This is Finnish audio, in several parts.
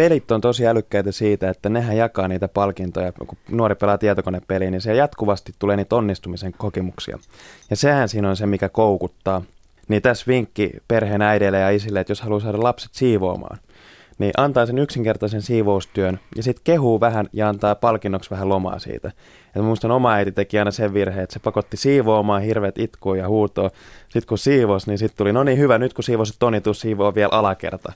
pelit on tosi älykkäitä siitä, että nehän jakaa niitä palkintoja. Kun nuori pelaa tietokonepeliä, niin se jatkuvasti tulee niitä onnistumisen kokemuksia. Ja sehän siinä on se, mikä koukuttaa. Niin tässä vinkki perheen äideille ja isille, että jos haluaa saada lapset siivoamaan, niin antaa sen yksinkertaisen siivoustyön ja sitten kehuu vähän ja antaa palkinnoksi vähän lomaa siitä. Ja muistan oma äiti teki aina sen virheen, että se pakotti siivoamaan hirveät itkua ja huutoa. Sitten kun siivos, niin sitten tuli, no niin hyvä, nyt kun siivosit Toni, tuu siivoa vielä alakerta.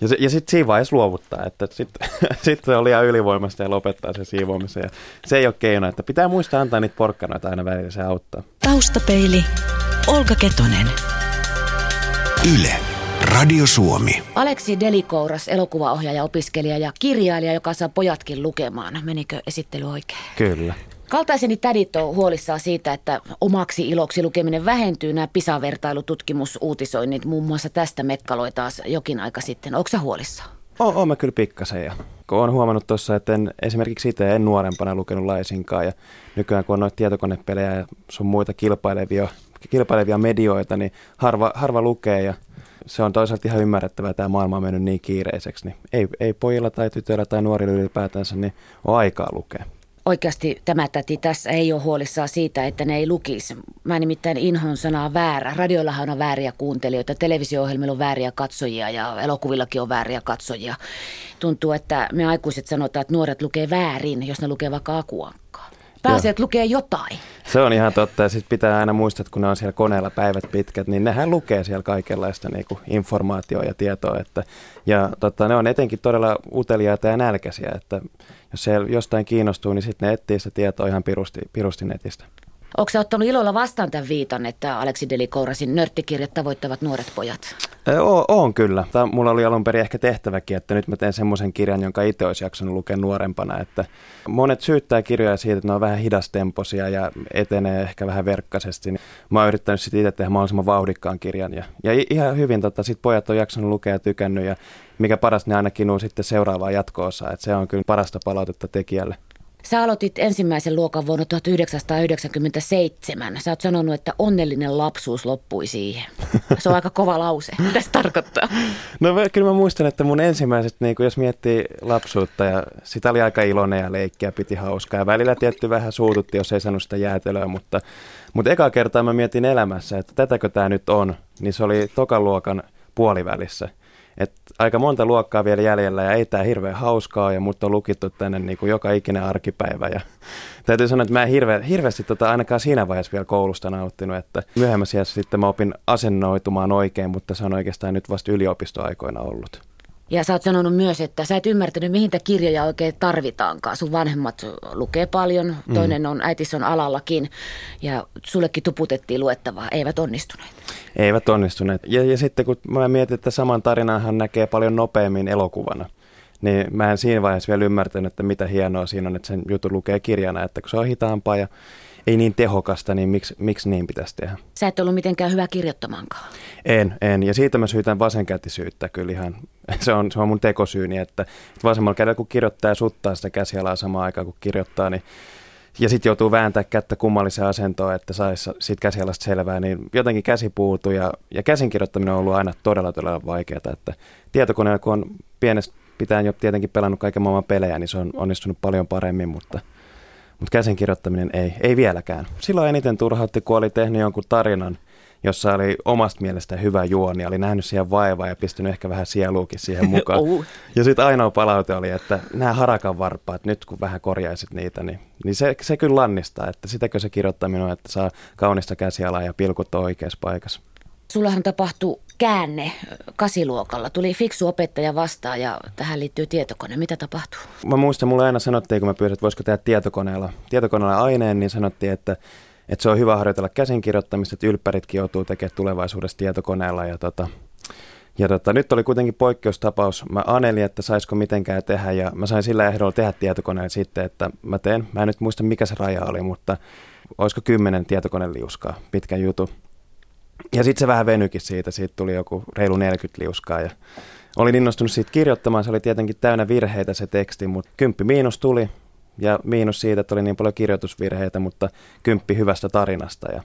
Ja, se, ja sitten siinä vaiheessa luovuttaa, että sitten sit se on liian ylivoimasta ja lopettaa se siivoamisen. Ja se ei ole keino, että pitää muistaa antaa niitä porkkanoita aina välillä, se auttaa. Taustapeili, Olga Ketonen. Yle. Radio Suomi. Aleksi Delikouras, elokuvaohjaaja, opiskelija ja kirjailija, joka saa pojatkin lukemaan. Menikö esittely oikein? Kyllä. Kaltaiseni tädit on huolissaan siitä, että omaksi iloksi lukeminen vähentyy. Nämä PISA-vertailututkimusuutisoinnit muun muassa tästä mekkaloi taas jokin aika sitten. Onko huolissaan? Oon, oon mä kyllä pikkasen ja kun olen huomannut tuossa, että en, esimerkiksi itse en nuorempana lukenut laisinkaan ja nykyään kun on noita tietokonepelejä ja sun muita kilpailevia, kilpailevia medioita, niin harva, harva lukee ja se on toisaalta ihan ymmärrettävää, että tämä maailma on mennyt niin kiireiseksi, niin ei, ei pojilla tai tytöillä tai nuorilla ylipäätänsä niin ole aikaa lukea. Oikeasti tämä täti tässä ei ole huolissaan siitä, että ne ei lukisi. Mä nimittäin inhon sanaa väärä. Radiollahan on vääriä kuuntelijoita, televisio-ohjelmilla on vääriä katsojia ja elokuvillakin on vääriä katsojia. Tuntuu, että me aikuiset sanotaan, että nuoret lukee väärin, jos ne lukee vaikka akuankkaa. Pääsee, että lukee jotain. Se on ihan totta. Ja sitten pitää aina muistaa, että kun ne on siellä koneella päivät pitkät, niin nehän lukee siellä kaikenlaista niin kuin informaatiota ja tietoa. Että, ja totta, ne on etenkin todella uteliaita ja nälkäisiä. Että jos se jostain kiinnostuu, niin sitten ne etsii sitä tietoa ihan pirusti, pirusti netistä. Onko ottanut ilolla vastaan tämän viitan, että Aleksi Delikourasin nörttikirjat tavoittavat nuoret pojat? O- on kyllä. Tämä mulla oli alun perin ehkä tehtäväkin, että nyt mä teen semmoisen kirjan, jonka itse olisi jaksanut lukea nuorempana. Että monet syyttää kirjoja siitä, että ne on vähän hidastemposia ja etenee ehkä vähän verkkaisesti. Mä oon yrittänyt sitten itse tehdä mahdollisimman vauhdikkaan kirjan. Ja, ja ihan hyvin tota, sit pojat on jaksanut lukea ja tykännyt. Ja mikä paras, ne ainakin on sitten seuraavaa jatko-osaa. Että se on kyllä parasta palautetta tekijälle. Sä aloitit ensimmäisen luokan vuonna 1997. Sä oot sanonut, että onnellinen lapsuus loppui siihen. Se on aika kova lause. Mitä se tarkoittaa? No kyllä mä muistan, että mun ensimmäiset, niin kun jos miettii lapsuutta, ja sitä oli aika iloinen ja leikkiä, piti hauskaa. Ja välillä tietty vähän suututti, jos ei saanut sitä jäätelöä, mutta, mutta eka kertaa mä mietin elämässä, että tätäkö tämä nyt on, niin se oli tokan luokan puolivälissä – et aika monta luokkaa vielä jäljellä ja ei tämä hirveän hauskaa ja mut on lukittu tänne niin kuin joka ikinen arkipäivä. Ja täytyy sanoa, että mä en hirve, hirveästi tota, ainakaan siinä vaiheessa vielä koulusta nauttinut, että myöhemmässä sitten mä opin asennoitumaan oikein, mutta se on oikeastaan nyt vasta yliopistoaikoina ollut. Ja sä oot sanonut myös, että sä et ymmärtänyt, mihin kirjoja oikein tarvitaankaan. Sun vanhemmat lukee paljon, mm. toinen on, äitis on alallakin ja sullekin tuputettiin luettavaa. Eivät onnistuneet. Eivät onnistuneet. Ja, ja sitten kun mä mietin, että saman tarinanhan näkee paljon nopeammin elokuvana, niin mä en siinä vaiheessa vielä ymmärtänyt, että mitä hienoa siinä on, että sen jutun lukee kirjana, että kun se on hitaampaa ja ei niin tehokasta, niin miksi, miksi niin pitäisi tehdä? Sä et ollut mitenkään hyvä kirjoittamaankaan. En, en. Ja siitä mä syytän vasenkätisyyttä kyllä ihan. Se on, se on mun tekosyyni, että vasemmalla kädellä kun kirjoittaa ja suttaa sitä käsialaa samaan aikaan kun kirjoittaa, niin ja sitten joutuu vääntää kättä kummalliseen asentoon, että saisi siitä käsialasta selvää, niin jotenkin käsi puutuu ja, ja käsin kirjoittaminen on ollut aina todella todella vaikeaa, että tietokoneella kun on pienestä pitää jo tietenkin pelannut kaiken maailman pelejä, niin se on onnistunut paljon paremmin, mutta – mutta käsinkirjoittaminen ei, ei vieläkään. Silloin eniten turhautti, kun oli tehnyt jonkun tarinan, jossa oli omasta mielestä hyvä juoni, oli nähnyt siihen vaivaa ja pistänyt ehkä vähän sieluukin siihen mukaan. oh. Ja sitten ainoa palaute oli, että nämä harakan varpaat, nyt kun vähän korjaisit niitä, niin, niin se, se kyllä lannistaa, että sitäkö se kirjoittaminen on, että saa kaunista käsialaa ja pilkut oikeassa paikassa. Sullahan tapahtui käänne kasiluokalla. Tuli fiksu opettaja vastaan ja tähän liittyy tietokone. Mitä tapahtuu? Mä muistan, mulle aina sanottiin, kun mä pyysin, että voisiko tehdä tietokoneella, tietokoneella aineen, niin sanottiin, että, että se on hyvä harjoitella käsinkirjoittamista, että ylppäritkin joutuu tekemään tulevaisuudessa tietokoneella. Ja, tota, ja tota, nyt oli kuitenkin poikkeustapaus. Mä anelin, että saisiko mitenkään tehdä ja mä sain sillä ehdolla tehdä tietokoneen sitten, että mä teen, mä en nyt muista mikä se raja oli, mutta olisiko kymmenen tietokoneliuskaa, pitkä jutu. Ja sitten se vähän venykin siitä, siitä tuli joku reilu 40 liuskaa ja olin innostunut siitä kirjoittamaan, se oli tietenkin täynnä virheitä se teksti, mutta kymppi miinus tuli ja miinus siitä, että oli niin paljon kirjoitusvirheitä, mutta kymppi hyvästä tarinasta. Ja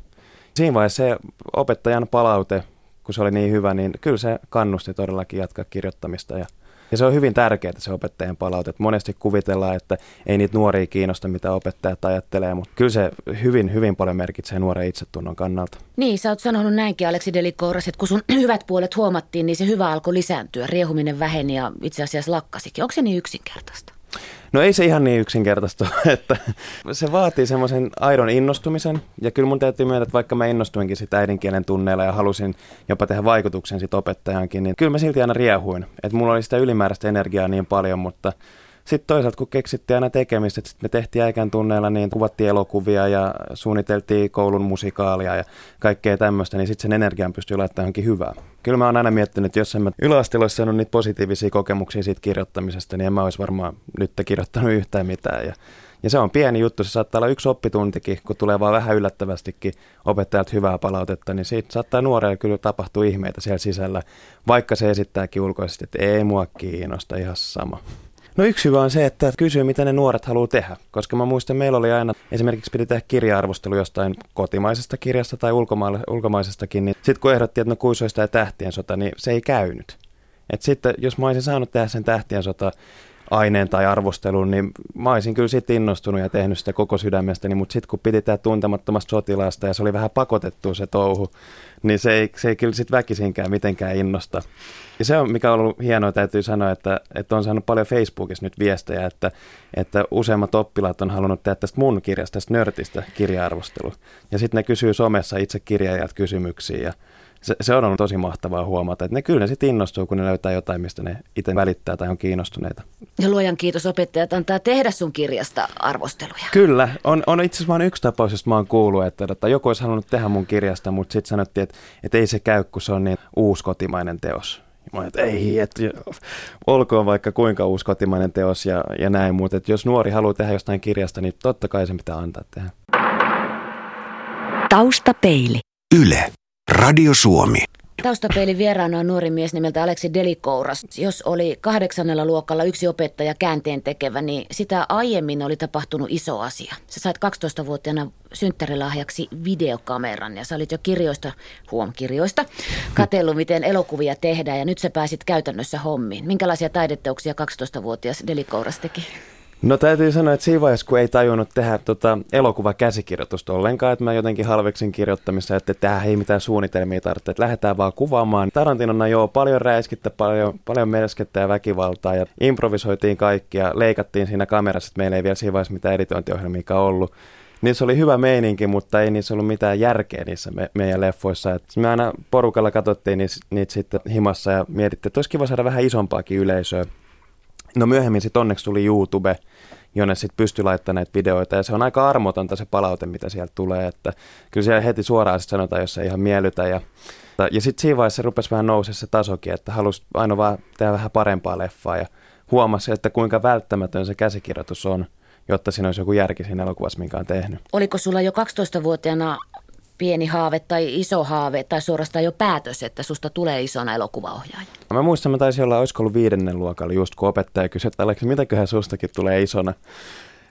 siinä vaiheessa se opettajan palaute, kun se oli niin hyvä, niin kyllä se kannusti todellakin jatkaa kirjoittamista ja Ja se on hyvin tärkeää se opettajan palaute. Monesti kuvitellaan, että ei niitä nuoria kiinnosta, mitä opettajat ajattelee, mutta kyllä se hyvin, hyvin paljon merkitsee nuoren itsetunnon kannalta. Niin, sä oot sanonut näinkin Aleksi Delikouras, että kun sun hyvät puolet huomattiin, niin se hyvä alkoi lisääntyä. Riehuminen väheni ja itse asiassa lakkasikin. Onko se niin yksinkertaista? No ei se ihan niin yksinkertaista, että se vaatii semmoisen aidon innostumisen. Ja kyllä mun täytyy myöntää, että vaikka mä innostuinkin sitä äidinkielen tunneilla ja halusin jopa tehdä vaikutuksen sit opettajankin, niin kyllä mä silti aina riehuin. Että mulla oli sitä ylimääräistä energiaa niin paljon, mutta sitten toisaalta kun keksittiin aina tekemistä, että me tehtiin äikän tunneilla, niin kuvattiin elokuvia ja suunniteltiin koulun musikaalia ja kaikkea tämmöistä, niin sitten sen energian pystyy laittamaan johonkin hyvää. Kyllä mä oon aina miettinyt, että jos en mä yläasteella olisi saanut niitä positiivisia kokemuksia siitä kirjoittamisesta, niin en mä olisi varmaan nyt kirjoittanut yhtään mitään. Ja, ja se on pieni juttu, se saattaa olla yksi oppituntikin, kun tulee vaan vähän yllättävästikin opettajalta hyvää palautetta, niin siitä saattaa nuorelle kyllä tapahtua ihmeitä siellä sisällä, vaikka se esittääkin ulkoisesti, että ei mua kiinnosta ihan sama. No yksi hyvä on se, että kysyy, mitä ne nuoret haluaa tehdä. Koska mä muistan, meillä oli aina, esimerkiksi piti tehdä kirja-arvostelu jostain kotimaisesta kirjasta tai ulkoma- ulkomaisestakin, niin sitten kun ehdottiin, että no kuisoista ja tähtien sota, niin se ei käynyt. Et sitten, jos mä olisin saanut tehdä sen tähtien sota aineen tai arvostelun, niin mä olisin kyllä sitten innostunut ja tehnyt sitä koko sydämestäni, mutta sitten kun piti tämä tuntemattomasta sotilaasta ja se oli vähän pakotettu se touhu, niin se ei, se ei kyllä sitten väkisinkään mitenkään innosta. Ja se on, mikä on ollut hienoa, täytyy sanoa, että, että on saanut paljon Facebookissa nyt viestejä, että, että useimmat oppilaat on halunnut tehdä tästä mun kirjasta, tästä nörtistä kirja-arvostelu. Ja sitten ne kysyy somessa itse kirjajat kysymyksiä ja se, se on ollut tosi mahtavaa huomata, että ne kyllä ne sitten innostuu, kun ne löytää jotain, mistä ne itse välittää tai on kiinnostuneita. Ja luojan kiitos opettajat antaa tehdä sun kirjasta arvosteluja. Kyllä, on, on itse asiassa vain yksi tapaus, josta mä oon kuullut, että, että joku olisi halunnut tehdä mun kirjasta, mutta sitten sanottiin, että, että ei se käy, kun se on niin uusi kotimainen teos. Mä että ei, että olkoon vaikka kuinka uusi kotimainen teos ja, ja näin, mutta että jos nuori haluaa tehdä jostain kirjasta, niin totta kai sen pitää antaa tehdä. Taustapeili. Yle. Radio Suomi. Taustapeilin vieraana on nuori mies nimeltä Aleksi Delikouras. Jos oli kahdeksannella luokalla yksi opettaja käänteen tekevä, niin sitä aiemmin oli tapahtunut iso asia. Sä sait 12-vuotiaana synttärilahjaksi videokameran ja sä olit jo kirjoista, huom kirjoista, katellut miten elokuvia tehdään ja nyt sä pääsit käytännössä hommiin. Minkälaisia taideteoksia 12-vuotias Delikouras teki? No täytyy sanoa, että siinä vaiheessa, kun ei tajunnut tehdä tota elokuvakäsikirjoitusta ollenkaan, että mä jotenkin halveksin kirjoittamissa, että tähän ei mitään suunnitelmia tarvitse, että lähdetään vaan kuvaamaan. Tarantinona joo, paljon räiskittä, paljon, paljon melskettä ja väkivaltaa ja improvisoitiin kaikki ja leikattiin siinä kamerassa, että meillä ei vielä siinä vaiheessa mitään editointiohjelmia ollut. Niissä oli hyvä meininki, mutta ei niissä ollut mitään järkeä niissä me, meidän leffoissa. Et me aina porukalla katsottiin niitä, niitä sitten himassa ja mietittiin, että olisi kiva saada vähän isompaakin yleisöä. No myöhemmin sitten onneksi tuli YouTube, jonne sitten pystyi laittamaan näitä videoita, ja se on aika armotonta se palaute, mitä sieltä tulee, että kyllä siellä heti suoraan sitten sanotaan, jos ei ihan miellytä, ja, ja sitten siinä vaiheessa rupesi vähän nousee se tasokin, että halusi aina vaan tehdä vähän parempaa leffaa, ja huomasi, että kuinka välttämätön se käsikirjoitus on, jotta siinä olisi joku järki siinä elokuvassa, minkä on tehnyt. Oliko sulla jo 12-vuotiaana pieni haave tai iso haave tai suorastaan jo päätös, että susta tulee isona elokuvaohjaaja? Mä muistan, mä taisin olla, olisiko ollut viidennen luokalla just kun opettaja kysyi, että Aleksi, mitäköhän sustakin tulee isona?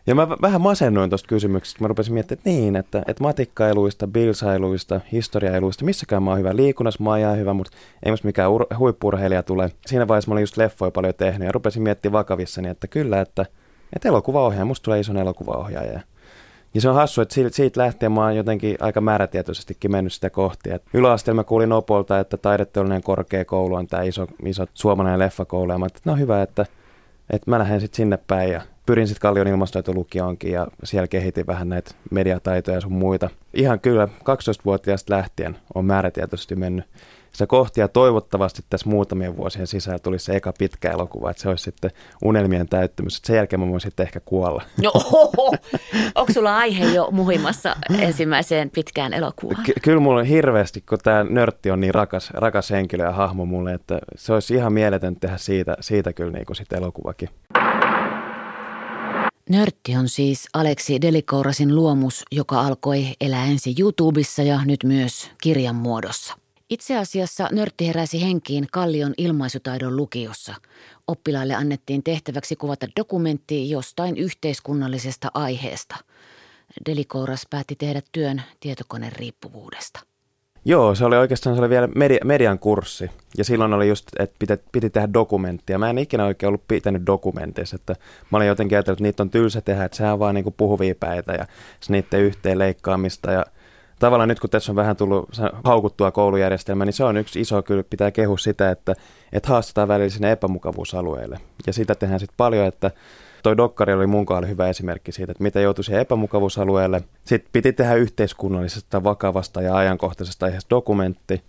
Ja mä vähän masennuin tuosta kysymyksestä, mä rupesin miettimään, että niin, että, että matikkailuista, bilsailuista, historiailuista, missäkään mä oon hyvä, liikunnassa mä oon hyvä, mutta ei musta mikään ur- huippurheilija tule. Siinä vaiheessa mä olin just leffoja paljon tehnyt ja rupesin miettimään vakavissani, että kyllä, että, että elokuvaohjaaja, musta tulee ison elokuvaohjaaja. Ja se on hassu, että siitä lähtien mä oon jotenkin aika määrätietoisestikin mennyt sitä kohti. Et yläasteella mä kuulin Opolta, että taideteollinen korkeakoulu on tämä iso, iso suomalainen leffakoulu. Ja mä että no hyvä, että, että mä lähden sitten sinne päin ja pyrin sitten Kallion ilmastoitolukioonkin ja siellä kehitin vähän näitä mediataitoja ja sun muita. Ihan kyllä 12-vuotiaasta lähtien on määrätietoisesti mennyt sitä kohti ja toivottavasti tässä muutamien vuosien sisällä tulisi se eka pitkä elokuva, että se olisi sitten unelmien täyttymys. Että sen jälkeen mä voin sitten ehkä kuolla. No. Onko sulla aihe jo muhimassa ensimmäiseen pitkään elokuvaan? Ky- kyllä mulla on hirveästi, kun tämä nörtti on niin rakas, rakas henkilö ja hahmo mulle, että se olisi ihan mieletön tehdä siitä, siitä kyllä niin kuin sitten elokuvakin. Nörtti on siis Aleksi Delikourasin luomus, joka alkoi elää ensin YouTubessa ja nyt myös kirjan muodossa. Itse asiassa nörtti heräsi henkiin Kallion ilmaisutaidon lukiossa. Oppilaille annettiin tehtäväksi kuvata dokumentti jostain yhteiskunnallisesta aiheesta. Delikouras päätti tehdä työn tietokoneen riippuvuudesta. Joo, se oli oikeastaan se oli vielä media, median kurssi. Ja silloin oli just, että piti, piti tehdä dokumenttia. Mä en ikinä oikein ollut pitänyt dokumenteissa. Että mä olin jotenkin ajatellut, että niitä on tylsä tehdä, että sehän on vaan niinku puhuvia päitä ja niiden yhteen leikkaamista. Ja tavallaan nyt kun tässä on vähän tullut haukuttua koulujärjestelmä, niin se on yksi iso, kyllä pitää kehua sitä, että, että haastetaan välillä sinne epämukavuusalueelle. Ja sitä tehdään sitten paljon, että toi dokkari oli mun kohdalla hyvä esimerkki siitä, että mitä joutui siihen epämukavuusalueelle. Sitten piti tehdä yhteiskunnallisesta, vakavasta ja ajankohtaisesta aiheesta dokumentti.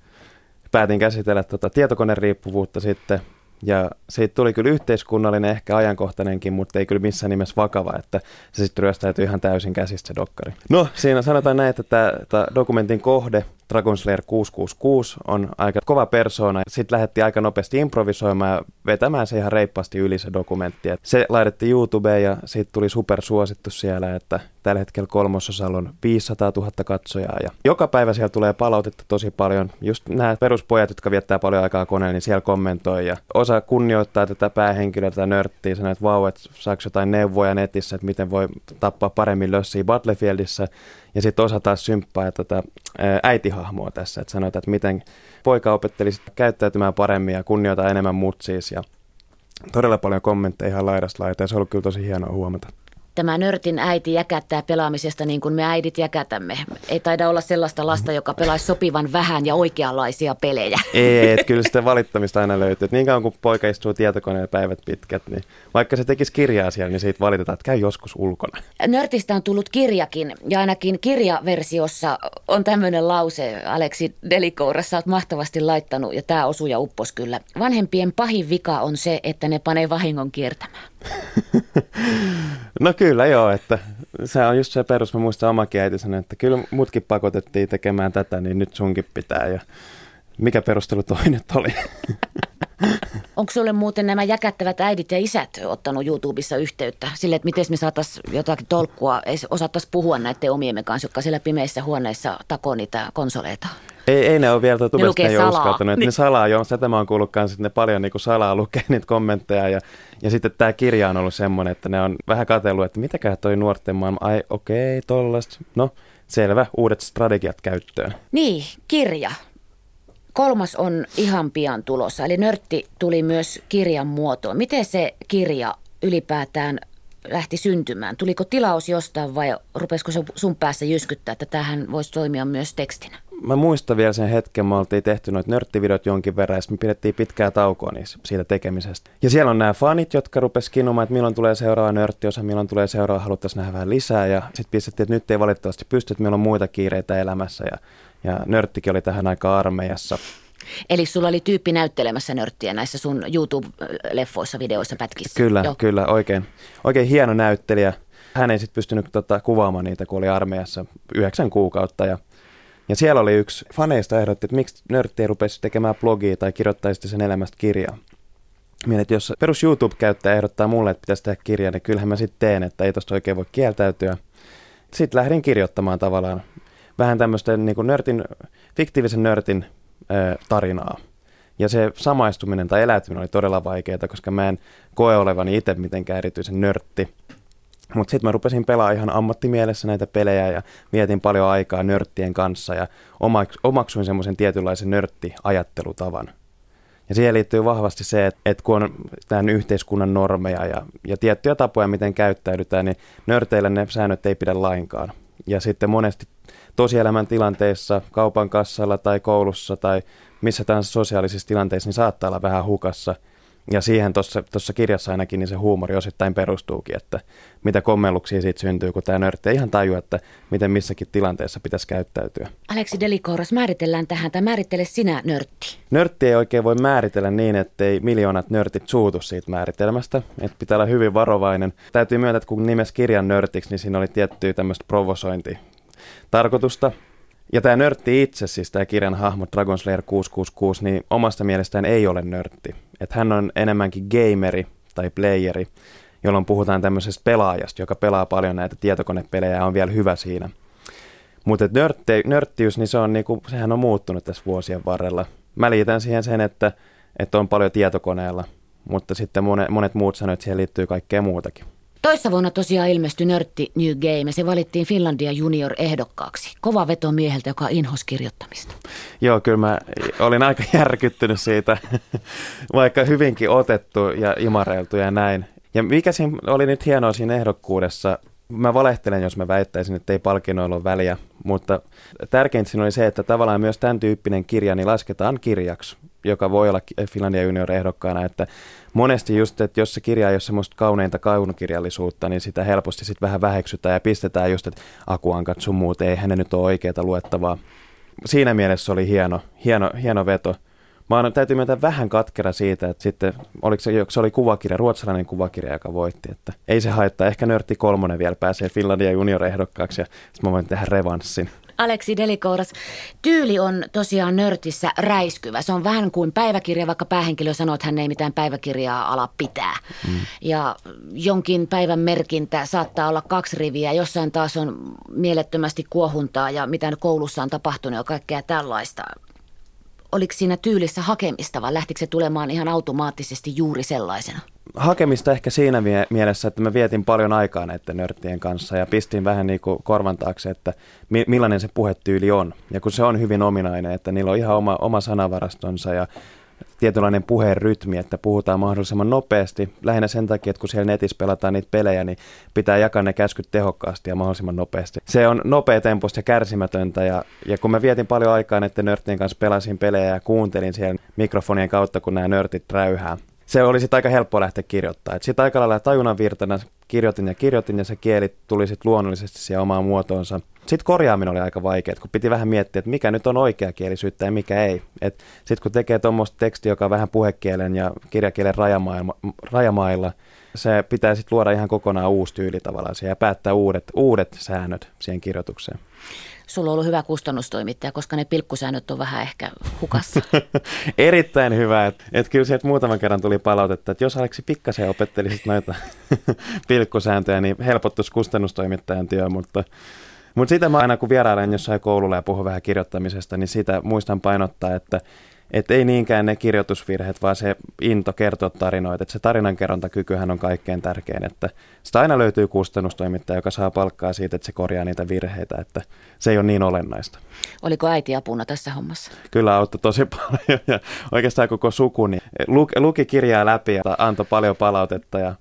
Päätin käsitellä tuota tietokoneriippuvuutta sitten ja siitä tuli kyllä yhteiskunnallinen, ehkä ajankohtainenkin, mutta ei kyllä missään nimessä vakava, että se sitten ryöstäytyi ihan täysin käsistä se dokkari. No, siinä sanotaan näin, että tämä dokumentin kohde Dragon Slayer 666 on aika kova persona. Sitten lähdettiin aika nopeasti improvisoimaan ja vetämään se ihan reippaasti yli se dokumentti. Et se laitettiin YouTubeen ja siitä tuli supersuosittu siellä, että tällä hetkellä kolmososalla on 500 000 katsojaa. Ja joka päivä siellä tulee palautetta tosi paljon. Just nämä peruspojat, jotka viettää paljon aikaa koneella, niin siellä kommentoi. Ja osa kunnioittaa tätä päähenkilöä, tätä nörttiä, sanoo, että vau, että saako jotain neuvoja netissä, että miten voi tappaa paremmin lössiä Battlefieldissä. Ja sitten osa taas symppaa tätä äitihahmoa tässä, että sanotaan, että miten poika opettelisi käyttäytymään paremmin ja kunnioita enemmän mutsiis. Ja todella paljon kommentteja ihan laidasta laita ja se on ollut kyllä tosi hienoa huomata tämä nörtin äiti jäkättää pelaamisesta niin kuin me äidit jäkätämme. Ei taida olla sellaista lasta, joka pelaisi sopivan vähän ja oikeanlaisia pelejä. Ei, että kyllä sitä valittamista aina löytyy. Että niin kauan kuin poika istuu tietokoneella päivät pitkät, niin vaikka se tekisi kirjaa siellä, niin siitä valitetaan, että käy joskus ulkona. Nörtistä on tullut kirjakin ja ainakin kirjaversiossa on tämmöinen lause, Aleksi Delikourassa olet mahtavasti laittanut ja tämä osuu ja uppos kyllä. Vanhempien pahin vika on se, että ne panee vahingon kiertämään. no kyllä joo, että se on just se perus. Mä muistan omakin äiti sanoi, että kyllä mutkin pakotettiin tekemään tätä, niin nyt sunkin pitää. Ja mikä perustelu toi nyt oli? Onko sulle muuten nämä jäkättävät äidit ja isät ottanut YouTubessa yhteyttä sille, että miten me saataisiin jotakin tolkkua, osattaisiin puhua näiden omiemme kanssa, jotka siellä pimeissä huoneissa takoo niitä konsoleita? Ei, ei ne ole vielä tubesta ne, ne uskaltanut. Niin. Ne salaa jo, sitä mä oon kuullut kanssa, että ne paljon niin kuin salaa lukee niitä kommentteja. Ja, ja sitten tämä kirja on ollut semmoinen, että ne on vähän katsellut, että mitäkään toi nuorten maailma, ai okei, okay, tollasta. No, selvä, uudet strategiat käyttöön. Niin, kirja. Kolmas on ihan pian tulossa, eli Nörtti tuli myös kirjan muotoon. Miten se kirja ylipäätään lähti syntymään? Tuliko tilaus jostain vai rupesiko se sun päässä jyskyttää, että tähän voisi toimia myös tekstinä? Mä muistan vielä sen hetken, me oltiin tehty noita nörttivideot jonkin verran, ja me pidettiin pitkää taukoa niistä, siitä tekemisestä. Ja siellä on nämä fanit, jotka rupes kinumaan, että milloin tulee seuraava nörttiosa, milloin tulee seuraava, haluttaisiin nähdä vähän lisää. Ja sitten pistettiin, että nyt ei valitettavasti pysty, että meillä on muita kiireitä elämässä. Ja, ja nörttikin oli tähän aika armeijassa. Eli sulla oli tyyppi näyttelemässä nörttiä näissä sun YouTube-leffoissa, videoissa, pätkissä. Kyllä, Joo. kyllä, oikein, oikein hieno näyttelijä. Hän ei sitten pystynyt tota, kuvaamaan niitä, kun oli armeijassa yhdeksän kuukautta. Ja, ja siellä oli yksi faneista ehdotti, että miksi nörtti ei rupesi tekemään blogia tai kirjoittaisi sen elämästä kirjaa. Mietin, että jos perus YouTube-käyttäjä ehdottaa mulle, että pitäisi tehdä kirja, niin kyllähän mä sitten teen, että ei tosta oikein voi kieltäytyä. Sitten lähdin kirjoittamaan tavallaan vähän tämmöistä niin kuin nörtin, fiktiivisen nörtin tarinaa. Ja se samaistuminen tai eläytyminen oli todella vaikeaa, koska mä en koe olevani itse mitenkään erityisen nörtti. Mutta sitten mä rupesin pelaa ihan ammattimielessä näitä pelejä ja vietin paljon aikaa nörttien kanssa ja omaksuin semmoisen tietynlaisen nörttiajattelutavan. Ja siihen liittyy vahvasti se, että, että kun on tämän yhteiskunnan normeja ja, ja tiettyjä tapoja, miten käyttäydytään, niin nörteille ne säännöt ei pidä lainkaan. Ja sitten monesti tosielämän tilanteissa, kaupan kassalla tai koulussa tai missä tahansa sosiaalisissa tilanteissa, niin saattaa olla vähän hukassa. Ja siihen tuossa kirjassa ainakin niin se huumori osittain perustuukin, että mitä kommelluksia siitä syntyy, kun tämä nörtti ei ihan tajua, että miten missäkin tilanteessa pitäisi käyttäytyä. Aleksi Delikouras, määritellään tähän, tai määrittele sinä nörtti. Nörtti ei oikein voi määritellä niin, ettei miljoonat nörtit suutu siitä määritelmästä, että pitää olla hyvin varovainen. Täytyy myöntää, että kun nimes kirjan nörtiksi, niin siinä oli tiettyä tämmöistä provosointi tarkoitusta. Ja tämä nörtti itse, siis tämä kirjan hahmo Dragon Slayer 666, niin omasta mielestään ei ole nörtti. Että hän on enemmänkin gameri tai playeri, jolloin puhutaan tämmöisestä pelaajasta, joka pelaa paljon näitä tietokonepelejä ja on vielä hyvä siinä. Mutta nörtti, nörttiys, niin se on niinku, sehän on muuttunut tässä vuosien varrella. Mä liitän siihen sen, että, että on paljon tietokoneella, mutta sitten monet, monet muut sanoivat, että siihen liittyy kaikkea muutakin. Toissa vuonna tosiaan ilmestyi Nörtti New Game ja se valittiin Finlandia junior-ehdokkaaksi. Kova veto mieheltä, joka inhos kirjoittamista. Joo, kyllä mä olin aika järkyttynyt siitä, vaikka hyvinkin otettu ja imareiltu ja näin. Ja mikä siinä oli nyt hienoa siinä ehdokkuudessa, mä valehtelen, jos mä väittäisin, että ei palkinnoilla ole väliä, mutta tärkeintä siinä oli se, että tavallaan myös tämän tyyppinen kirja niin lasketaan kirjaksi, joka voi olla Finlandia Junior ehdokkaana, että monesti just, että jos se kirja ei ole semmoista kauneinta kaunokirjallisuutta, niin sitä helposti sitten vähän väheksytään ja pistetään just, että akuankat sun muut, ei hänen nyt ole oikeaa luettavaa. Siinä mielessä oli hieno, hieno, hieno veto. Mä oon, täytyy myöntää vähän katkera siitä, että sitten oliko se, se oli kuvakirja, ruotsalainen kuvakirja, joka voitti, että ei se haittaa. Ehkä Nörtti kolmonen vielä pääsee Finlandia junior-ehdokkaaksi ja sitten mä voin tehdä revanssin. Aleksi Delikouras, tyyli on tosiaan nörtissä räiskyvä. Se on vähän kuin päiväkirja, vaikka päähenkilö sanoo, että hän ei mitään päiväkirjaa ala pitää. Mm. Ja jonkin päivän merkintä saattaa olla kaksi riviä, jossain taas on mielettömästi kuohuntaa ja mitä koulussa on tapahtunut ja kaikkea tällaista oliko siinä tyylissä hakemista vai lähtikö se tulemaan ihan automaattisesti juuri sellaisena? Hakemista ehkä siinä mielessä, että mä vietin paljon aikaa näiden nörttien kanssa ja pistin vähän niin kuin korvan taakse, että millainen se puhetyyli on. Ja kun se on hyvin ominainen, että niillä on ihan oma, oma sanavarastonsa ja tietynlainen puheen rytmi, että puhutaan mahdollisimman nopeasti. Lähinnä sen takia, että kun siellä netissä pelataan niitä pelejä, niin pitää jakaa ne käskyt tehokkaasti ja mahdollisimman nopeasti. Se on nopea temposta ja kärsimätöntä ja, ja kun mä vietin paljon aikaa näiden nörttien kanssa, pelasin pelejä ja kuuntelin siellä mikrofonien kautta, kun nämä nörtit räyhää, se oli sitten aika helppo lähteä kirjoittamaan. Sitten aika lailla tajunnan virtana kirjoitin ja kirjoitin ja se kieli tuli sitten luonnollisesti siihen omaan muotoonsa. Sitten korjaaminen oli aika vaikeaa, kun piti vähän miettiä, että mikä nyt on oikeakielisyyttä ja mikä ei. Sitten kun tekee tuommoista tekstiä, joka on vähän puhekielen ja kirjakielen rajamailla, se pitää sitten luoda ihan kokonaan uusi tyyli tavallaan ja päättää uudet, uudet säännöt siihen kirjoitukseen sulla on ollut hyvä kustannustoimittaja, koska ne pilkkusäännöt on vähän ehkä hukassa. Erittäin hyvä. Että et kyllä sieltä muutaman kerran tuli palautetta, että jos Aleksi pikkasen opettelisit noita pilkkusääntöjä, niin helpottuisi kustannustoimittajan työ, mutta mutta sitä mä aina kun vierailen jossain koululla ja puhun vähän kirjoittamisesta, niin sitä muistan painottaa, että että ei niinkään ne kirjoitusvirheet, vaan se into kertoa tarinoita. Että se tarinankerrontakykyhän on kaikkein tärkein, että sitä aina löytyy kustannustoimittaja, joka saa palkkaa siitä, että se korjaa niitä virheitä, että se ei ole niin olennaista. Oliko äiti apuna tässä hommassa? Kyllä auttoi tosi paljon ja oikeastaan koko suku niin luki kirjaa läpi ja antoi paljon palautetta ja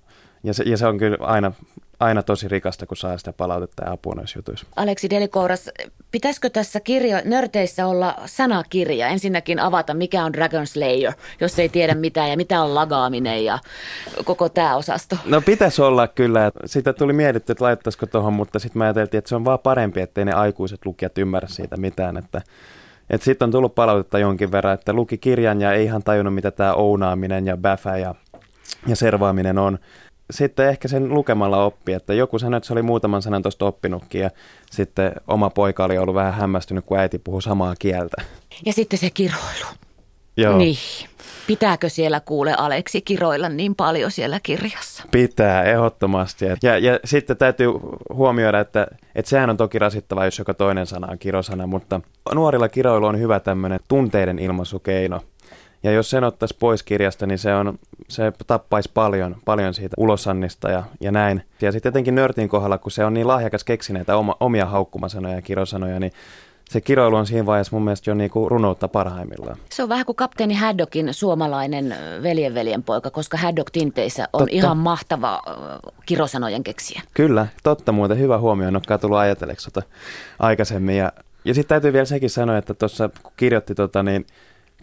ja se, ja se on kyllä aina aina tosi rikasta, kun saa sitä palautetta ja apua näissä jutuissa. Aleksi Delikouras, pitäisikö tässä kirjo, nörteissä olla sanakirja? Ensinnäkin avata, mikä on Dragon Slayer, jos ei tiedä mitään, ja mitä on lagaaminen ja koko tämä osasto. No pitäisi olla kyllä. Sitä tuli mietitty, että laittaisiko tuohon, mutta sitten mä ajateltiin, että se on vaan parempi, ettei ne aikuiset lukijat ymmärrä siitä mitään. Että sitten on tullut palautetta jonkin verran, että luki kirjan ja ei ihan tajunnut, mitä tämä ounaaminen ja bäfä ja, ja servaaminen on sitten ehkä sen lukemalla oppi, että joku sanoi, että se oli muutaman sanan tuosta oppinutkin ja sitten oma poika oli ollut vähän hämmästynyt, kun äiti puhuu samaa kieltä. Ja sitten se kiroilu. Joo. Niin. Pitääkö siellä kuule Aleksi kiroilla niin paljon siellä kirjassa? Pitää, ehdottomasti. Ja, ja sitten täytyy huomioida, että, että sehän on toki rasittava, jos joka toinen sana on kirosana, mutta nuorilla kiroilu on hyvä tämmöinen tunteiden ilmaisukeino – ja jos sen ottaisi pois kirjasta, niin se, on, se tappaisi paljon, paljon siitä ulosannista ja, ja näin. Ja sitten jotenkin nörtin kohdalla, kun se on niin lahjakas keksineitä oma, omia haukkumasanoja ja kirosanoja, niin se kiroilu on siinä vaiheessa mun mielestä jo niinku runoutta parhaimmillaan. Se on vähän kuin kapteeni Haddockin suomalainen veljen veljen poika, koska Haddock tinteissä on totta. ihan mahtava kirosanojen keksiä. Kyllä, totta muuten. Hyvä huomio, en olekaan tullut ajatelleeksi aikaisemmin. Ja, ja sitten täytyy vielä sekin sanoa, että tuossa kun kirjoitti tota, niin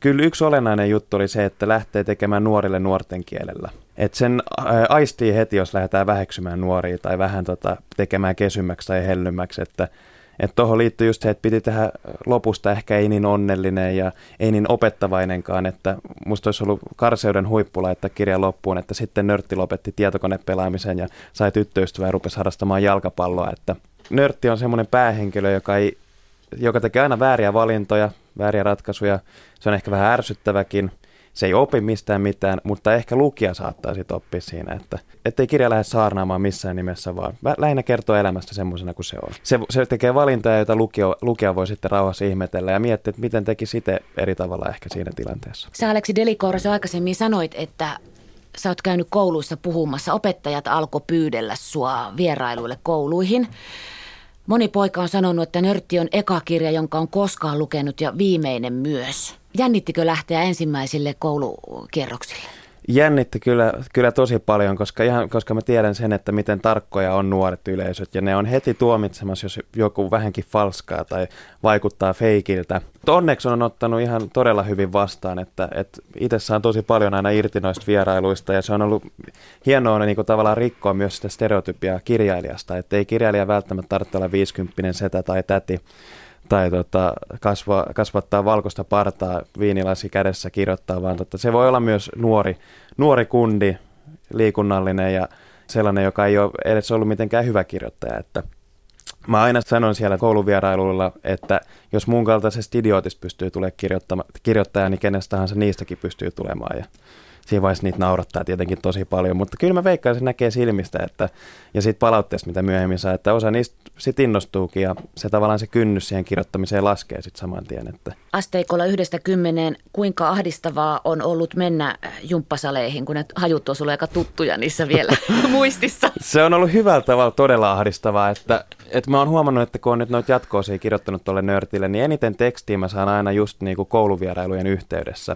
Kyllä yksi olennainen juttu oli se, että lähtee tekemään nuorille nuorten kielellä. Et sen aistii heti, jos lähdetään väheksymään nuoria tai vähän tota, tekemään kesymmäksi tai hellymmäksi, että että tuohon liittyy just se, että piti tehdä lopusta ehkä ei niin onnellinen ja ei niin opettavainenkaan, että musta olisi ollut karseuden huippu laittaa kirjan loppuun, että sitten nörtti lopetti tietokonepelaamisen ja sai tyttöystävää ja rupesi harrastamaan jalkapalloa, että nörtti on semmoinen päähenkilö, joka, ei, joka tekee aina vääriä valintoja, vääriä ratkaisuja. Se on ehkä vähän ärsyttäväkin. Se ei opi mistään mitään, mutta ehkä lukija saattaa sitten oppia siinä, että ettei kirja lähde saarnaamaan missään nimessä, vaan lähinnä kertoo elämästä semmoisena kuin se on. Se, se tekee valintoja, joita lukija, lukija voi sitten rauhassa ihmetellä ja miettiä, että miten teki sitten eri tavalla ehkä siinä tilanteessa. Sä Aleksi Delikoros aikaisemmin sanoit, että sä oot käynyt kouluissa puhumassa. Opettajat alkoi pyydellä sua vierailuille kouluihin. Moni poika on sanonut, että Nörtti on eka kirja, jonka on koskaan lukenut ja viimeinen myös. Jännittikö lähteä ensimmäisille koulukierroksille? Jännitti kyllä, kyllä tosi paljon, koska, ihan, koska mä tiedän sen, että miten tarkkoja on nuoret yleisöt ja ne on heti tuomitsemassa, jos joku vähänkin falskaa tai vaikuttaa feikiltä. Onneksi on ottanut ihan todella hyvin vastaan, että, että itse saan tosi paljon aina irti noista vierailuista ja se on ollut hienoa niin kuin tavallaan rikkoa myös sitä stereotypia kirjailijasta, että ei kirjailija välttämättä tarvitse olla 50 setä tai täti, tai tota, kasva, kasvattaa valkoista partaa viinilasi kädessä kirjoittaa, vaan tota, se voi olla myös nuori, nuori kundi, liikunnallinen ja sellainen, joka ei ole edes ollut mitenkään hyvä kirjoittaja. Että mä aina sanon siellä kouluvierailuilla, että jos mun kaltaisesta idiotista pystyy tulemaan kirjoittaja, niin kenestä tahansa niistäkin pystyy tulemaan. Ja siinä vaiheessa niitä naurattaa tietenkin tosi paljon, mutta kyllä mä veikkaan, se näkee silmistä, että, ja siitä palautteesta, mitä myöhemmin saa, että osa niistä sit innostuukin, ja se tavallaan se kynnys siihen kirjoittamiseen laskee sitten saman tien. Että. Asteikolla yhdestä kymmeneen, kuinka ahdistavaa on ollut mennä jumppasaleihin, kun ne hajut on sulle aika tuttuja niissä vielä muistissa? Se on ollut hyvällä tavalla todella ahdistavaa, että, että mä oon huomannut, että kun on nyt noita jatkoosia kirjoittanut tuolle nörtille, niin eniten tekstiä mä saan aina just niin kuin kouluvierailujen yhteydessä.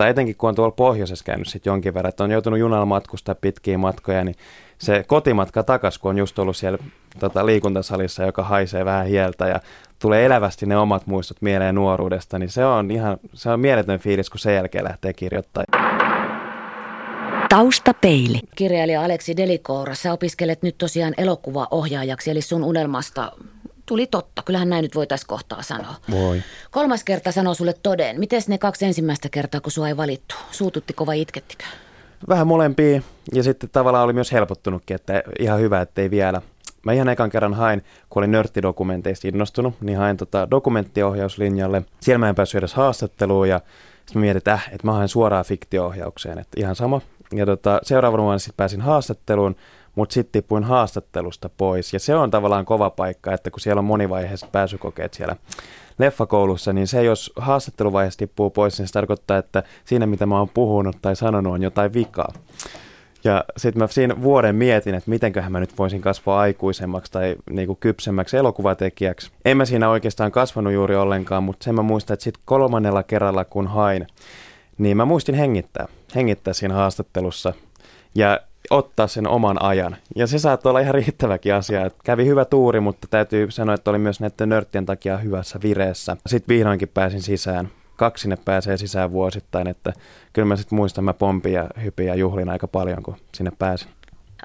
Tai etenkin kun on tuolla pohjoisessa käynyt sitten jonkin verran, että on joutunut junalla matkustaa pitkiä matkoja, niin se kotimatka takas, kun on just ollut siellä tota, liikuntasalissa, joka haisee vähän hieltä ja tulee elävästi ne omat muistot mieleen nuoruudesta, niin se on ihan se on mieletön fiilis, kun sen jälkeen lähtee kirjoittamaan. Taustapeili. Kirjailija Aleksi Delikoura, sä opiskelet nyt tosiaan elokuvaohjaajaksi, eli sun unelmasta tuli totta. Kyllähän näin nyt voitaisiin kohtaa sanoa. Voi. Kolmas kerta sanoo sulle toden. Miten ne kaksi ensimmäistä kertaa, kun sua ei valittu? Suututtikö vai itkettikö? Vähän molempia. Ja sitten tavallaan oli myös helpottunutkin, että ihan hyvä, ettei vielä. Mä ihan ekan kerran hain, kun olin nörttidokumenteista innostunut, niin hain tota dokumenttiohjauslinjalle. Siellä mä en päässyt edes haastatteluun ja sitten mietin, että, äh, että mä hain suoraan fiktioohjaukseen, että ihan sama. Ja tota, seuraavana vuonna sitten pääsin haastatteluun, mutta sitten tippuin haastattelusta pois. Ja se on tavallaan kova paikka, että kun siellä on monivaiheiset pääsykokeet siellä leffakoulussa, niin se jos haastatteluvaiheessa tippuu pois, niin se tarkoittaa, että siinä mitä mä oon puhunut tai sanonut on jotain vikaa. Ja sitten mä siinä vuoden mietin, että mitenköhän mä nyt voisin kasvaa aikuisemmaksi tai niinku kypsemmäksi elokuvatekijäksi. En mä siinä oikeastaan kasvanut juuri ollenkaan, mutta sen mä muistan, että sitten kolmannella kerralla kun hain, niin mä muistin hengittää, hengittää siinä haastattelussa. Ja ottaa sen oman ajan. Ja se saattoi olla ihan riittäväkin asia. Että kävi hyvä tuuri, mutta täytyy sanoa, että oli myös näiden nörttien takia hyvässä vireessä. Sitten vihdoinkin pääsin sisään. Kaksi sinne pääsee sisään vuosittain, että kyllä mä sitten muistan, mä pompin ja hypin ja juhlin aika paljon, kun sinne pääsin.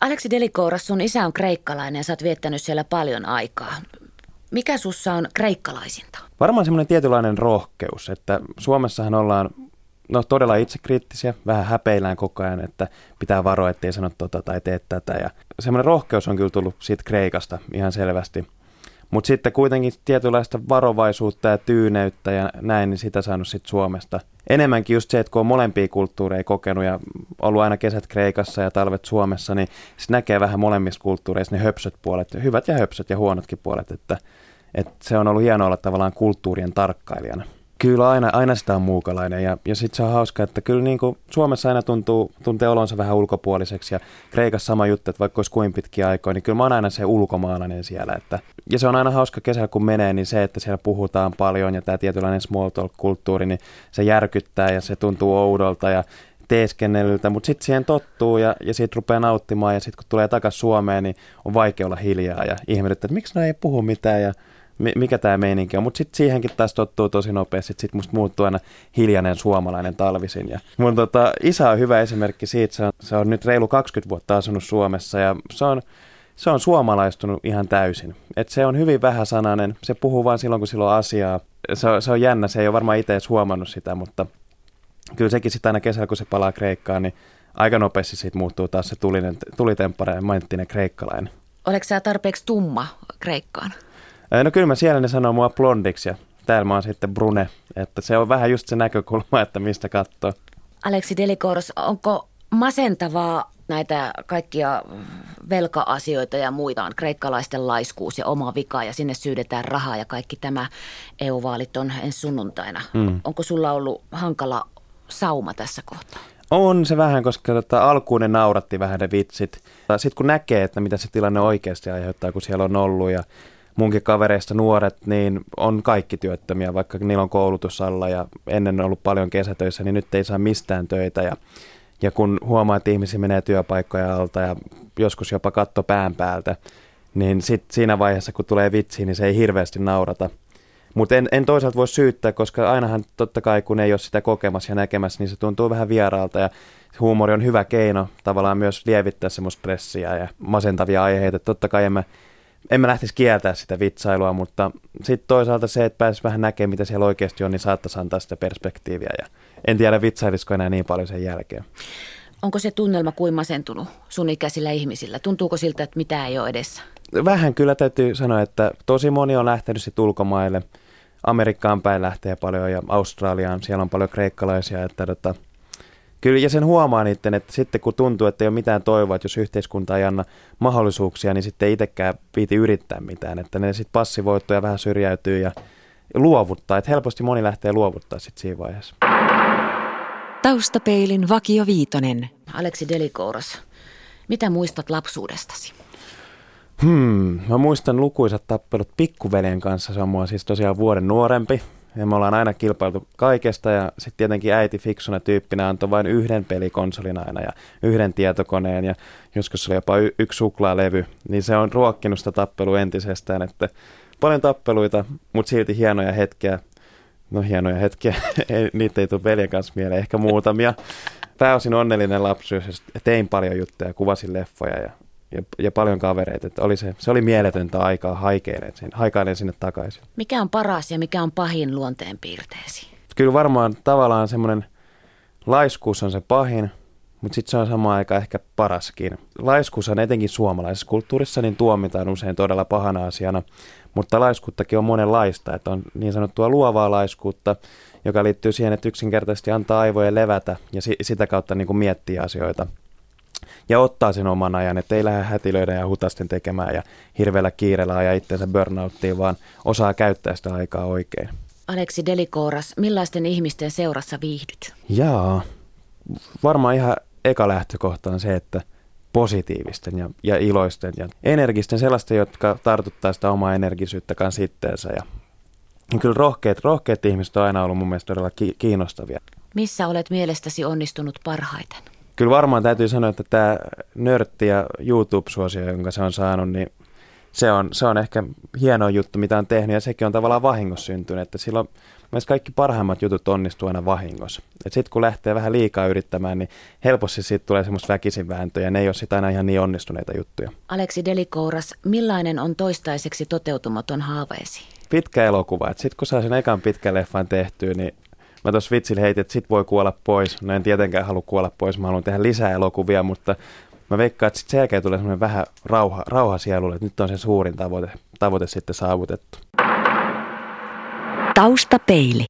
Aleksi Delikouras, sun isä on kreikkalainen ja sä oot viettänyt siellä paljon aikaa. Mikä sussa on kreikkalaisinta? Varmaan semmoinen tietynlainen rohkeus, että Suomessahan ollaan no todella itsekriittisiä, vähän häpeillään koko ajan, että pitää varoa, ettei sano tota tai tee tätä. Ja semmoinen rohkeus on kyllä tullut siitä Kreikasta ihan selvästi. Mutta sitten kuitenkin tietynlaista varovaisuutta ja tyyneyttä ja näin, niin sitä saanut sitten Suomesta. Enemmänkin just se, että kun on molempia kulttuureja kokenut ja ollut aina kesät Kreikassa ja talvet Suomessa, niin se näkee vähän molemmissa kulttuureissa ne höpsöt puolet, hyvät ja höpsöt ja huonotkin puolet, että, että se on ollut hienoa olla tavallaan kulttuurien tarkkailijana. Kyllä aina, aina sitä on muukalainen ja, ja sitten se on hauska, että kyllä niin kuin Suomessa aina tuntuu, tuntee olonsa vähän ulkopuoliseksi ja Kreikassa sama juttu, että vaikka olisi kuin pitkiä aikoja, niin kyllä mä oon aina se ulkomaalainen siellä. Että, ja se on aina hauska kesällä kun menee, niin se, että siellä puhutaan paljon ja tämä tietynlainen small talk-kulttuuri, niin se järkyttää ja se tuntuu oudolta ja teeskennellyltä, mutta sitten siihen tottuu ja, ja siitä rupeaa nauttimaan ja sitten kun tulee takaisin Suomeen, niin on vaikea olla hiljaa ja ihmetyttää, että miksi ne ei puhu mitään ja mikä tämä meininki on. Mutta sitten siihenkin taas tottuu tosi nopeasti. Sitten musta muuttuu aina hiljainen suomalainen talvisin. Ja mun tota, isä on hyvä esimerkki siitä. Se on, se on nyt reilu 20 vuotta asunut Suomessa ja se on, se on suomalaistunut ihan täysin. Et se on hyvin vähäsanainen. Se puhuu vain silloin, kun sillä on asiaa. Se se on jännä. Se ei ole varmaan itse edes huomannut sitä, mutta kyllä sekin sitten aina kesällä, kun se palaa Kreikkaan, niin aika nopeasti siitä muuttuu taas se tulinen, tulitemppara ja kreikkalainen. Oletko sä tarpeeksi tumma Kreikkaan? No kyllä mä siellä ne sanoo mua blondiksi ja täällä mä oon sitten brune. Että se on vähän just se näkökulma, että mistä katsoo. Aleksi Delikoros, onko masentavaa näitä kaikkia velka-asioita ja muita on kreikkalaisten laiskuus ja oma vika ja sinne syydetään rahaa ja kaikki tämä EU-vaalit on ensi sunnuntaina. Mm. Onko sulla ollut hankala sauma tässä kohtaa? On se vähän, koska tota, alkuun ne nauratti vähän ne vitsit. Sitten kun näkee, että mitä se tilanne oikeasti aiheuttaa, kun siellä on ollut ja munkin kavereista nuoret, niin on kaikki työttömiä, vaikka niillä on koulutus alla ja ennen on ollut paljon kesätöissä, niin nyt ei saa mistään töitä ja, ja kun huomaa, että ihmisiä menee työpaikkoja alta ja joskus jopa katto pään päältä, niin sit siinä vaiheessa, kun tulee vitsi, niin se ei hirveästi naurata. Mutta en, en toisaalta voi syyttää, koska ainahan totta kai, kun ei ole sitä kokemassa ja näkemässä, niin se tuntuu vähän vieraalta ja huumori on hyvä keino tavallaan myös lievittää semmoista stressiä ja masentavia aiheita. Totta kai en mä, en mä lähtisi kieltää sitä vitsailua, mutta sitten toisaalta se, että pääsisi vähän näkemään, mitä siellä oikeasti on, niin saattaisi antaa sitä perspektiiviä ja en tiedä vitsailisiko enää niin paljon sen jälkeen. Onko se tunnelma kuin masentunut sun ikäisillä ihmisillä? Tuntuuko siltä, että mitä ei ole edessä? Vähän kyllä täytyy sanoa, että tosi moni on lähtenyt sitten ulkomaille. Amerikkaan päin lähtee paljon ja Australiaan, siellä on paljon kreikkalaisia, että tota, Kyllä, ja sen huomaa niiden, että sitten kun tuntuu, että ei ole mitään toivoa, että jos yhteiskunta ei anna mahdollisuuksia, niin sitten ei itsekään viiti yrittää mitään. Että ne sitten passivoittuu ja vähän syrjäytyy ja luovuttaa. Että helposti moni lähtee luovuttaa sitten siinä vaiheessa. Taustapeilin Vakio Viitonen. Aleksi Delikouras, mitä muistat lapsuudestasi? Hmm, mä muistan lukuisat tappelut pikkuveljen kanssa. Se on mua siis tosiaan vuoden nuorempi. Ja me ollaan aina kilpailtu kaikesta ja sitten tietenkin äiti fiksuna tyyppinä antoi vain yhden pelikonsolin aina ja yhden tietokoneen ja joskus oli jopa y- yksi suklaalevy. Niin se on ruokkinut sitä tappelua entisestään, että paljon tappeluita, mutta silti hienoja hetkiä. No hienoja hetkiä, ei, niitä ei tule veljen kanssa mieleen, ehkä muutamia. Pääosin onnellinen lapsuus tein paljon juttuja, kuvasin leffoja ja ja, ja paljon kavereita. Että oli se, se oli mieletöntä aikaa haikeilen sinne, haikailen sinne takaisin. Mikä on paras ja mikä on pahin luonteenpiirteesi? Kyllä varmaan tavallaan semmoinen laiskuus on se pahin, mutta sitten se on samaan aikaan ehkä paraskin. Laiskuus on etenkin suomalaisessa kulttuurissa, niin tuomitaan usein todella pahana asiana, mutta laiskuuttakin on monenlaista, että on niin sanottua luovaa laiskuutta, joka liittyy siihen, että yksinkertaisesti antaa aivojen levätä ja si- sitä kautta niin kuin miettiä asioita – ja ottaa sen oman ajan, että ei lähde hätilöidä ja hutasten tekemään ja hirveällä kiireellä ja itsensä burnouttiin, vaan osaa käyttää sitä aikaa oikein. Aleksi Delikouras, millaisten ihmisten seurassa viihdyt? Jaa, varmaan ihan eka lähtökohta on se, että positiivisten ja, ja iloisten ja energisten, sellaisten, jotka tartuttaa sitä omaa energisyyttä kanssa itteensä. Ja, ja kyllä rohkeat, rohkeat ihmiset on aina ollut mun mielestä todella kiinnostavia. Missä olet mielestäsi onnistunut parhaiten? Kyllä varmaan täytyy sanoa, että tämä nörtti ja YouTube-suosio, jonka se on saanut, niin se on, se on ehkä hieno juttu, mitä on tehnyt, ja sekin on tavallaan vahingossa syntynyt, että silloin myös kaikki parhaimmat jutut onnistuu aina vahingossa. Sitten kun lähtee vähän liikaa yrittämään, niin helposti siitä tulee semmoista väkisin vääntöä, ja ne ei ole sitä aina ihan niin onnistuneita juttuja. Aleksi Delikouras, millainen on toistaiseksi toteutumaton haaveesi? Pitkä elokuva. Sitten kun saa sen ekan pitkän leffan tehtyä, niin mä tuossa vitsillä heitin, että sit voi kuolla pois. No en tietenkään halua kuolla pois, mä haluan tehdä lisää elokuvia, mutta mä veikkaan, että sit sen jälkeen tulee semmoinen vähän rauha, rauha sielulle, että nyt on se suurin tavoite, tavoite sitten saavutettu. Taustapeili.